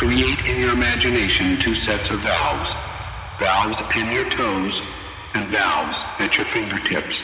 Create in your imagination two sets of valves valves in your toes and valves at your fingertips.